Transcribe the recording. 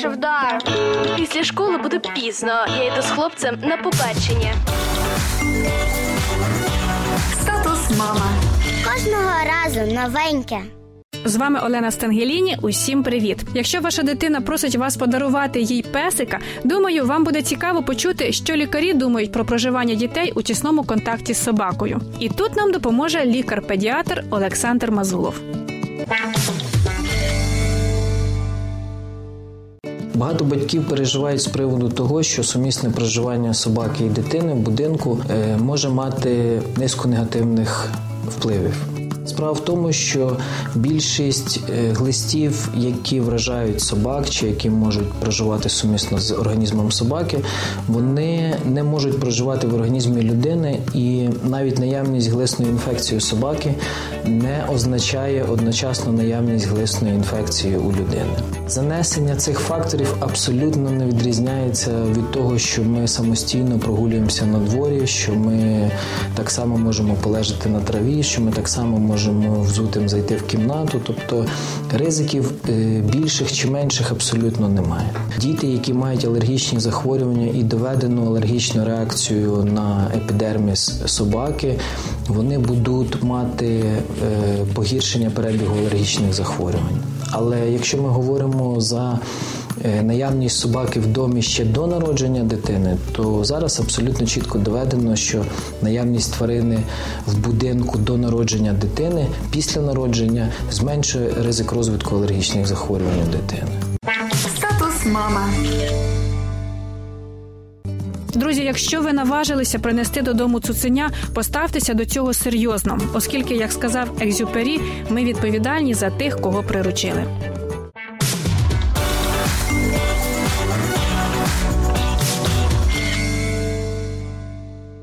Саша, вдар. Після школи буде пізно. Я йду з хлопцем на побачення. Статус мама. Кожного разу новеньке. З вами Олена Стангеліні. Усім привіт! Якщо ваша дитина просить вас подарувати їй песика, думаю, вам буде цікаво почути, що лікарі думають про проживання дітей у тісному контакті з собакою. І тут нам допоможе лікар-педіатр Олександр Мазулов. Багато батьків переживають з приводу того, що сумісне проживання собаки і дитини в будинку е, може мати низку негативних впливів. Справа в тому, що більшість е, глистів, які вражають собак чи які можуть проживати сумісно з організмом собаки, вони не можуть проживати в організмі людини, і навіть наявність глисної інфекції у собаки не означає одночасно наявність глисної інфекції у людини. Занесення цих факторів абсолютно не відрізняється від того, що ми самостійно прогулюємося на дворі, що ми так само можемо полежати на траві, що ми так само можемо взутим зайти в кімнату. Тобто ризиків е, більших чи менших абсолютно немає. Діти, які мають алергічні захворювання і доведену алергічну реакцію на епідерміс собаки, вони будуть мати е, погіршення перебігу алергічних захворювань. Але якщо ми говоримо за наявність собаки в домі ще до народження дитини, то зараз абсолютно чітко доведено, що наявність тварини в будинку до народження дитини після народження зменшує ризик розвитку алергічних захворювань у дитини. Статус мама. Друзі, якщо ви наважилися принести додому цуценя, поставтеся до цього серйозно, оскільки, як сказав Екзюпері, ми відповідальні за тих, кого приручили.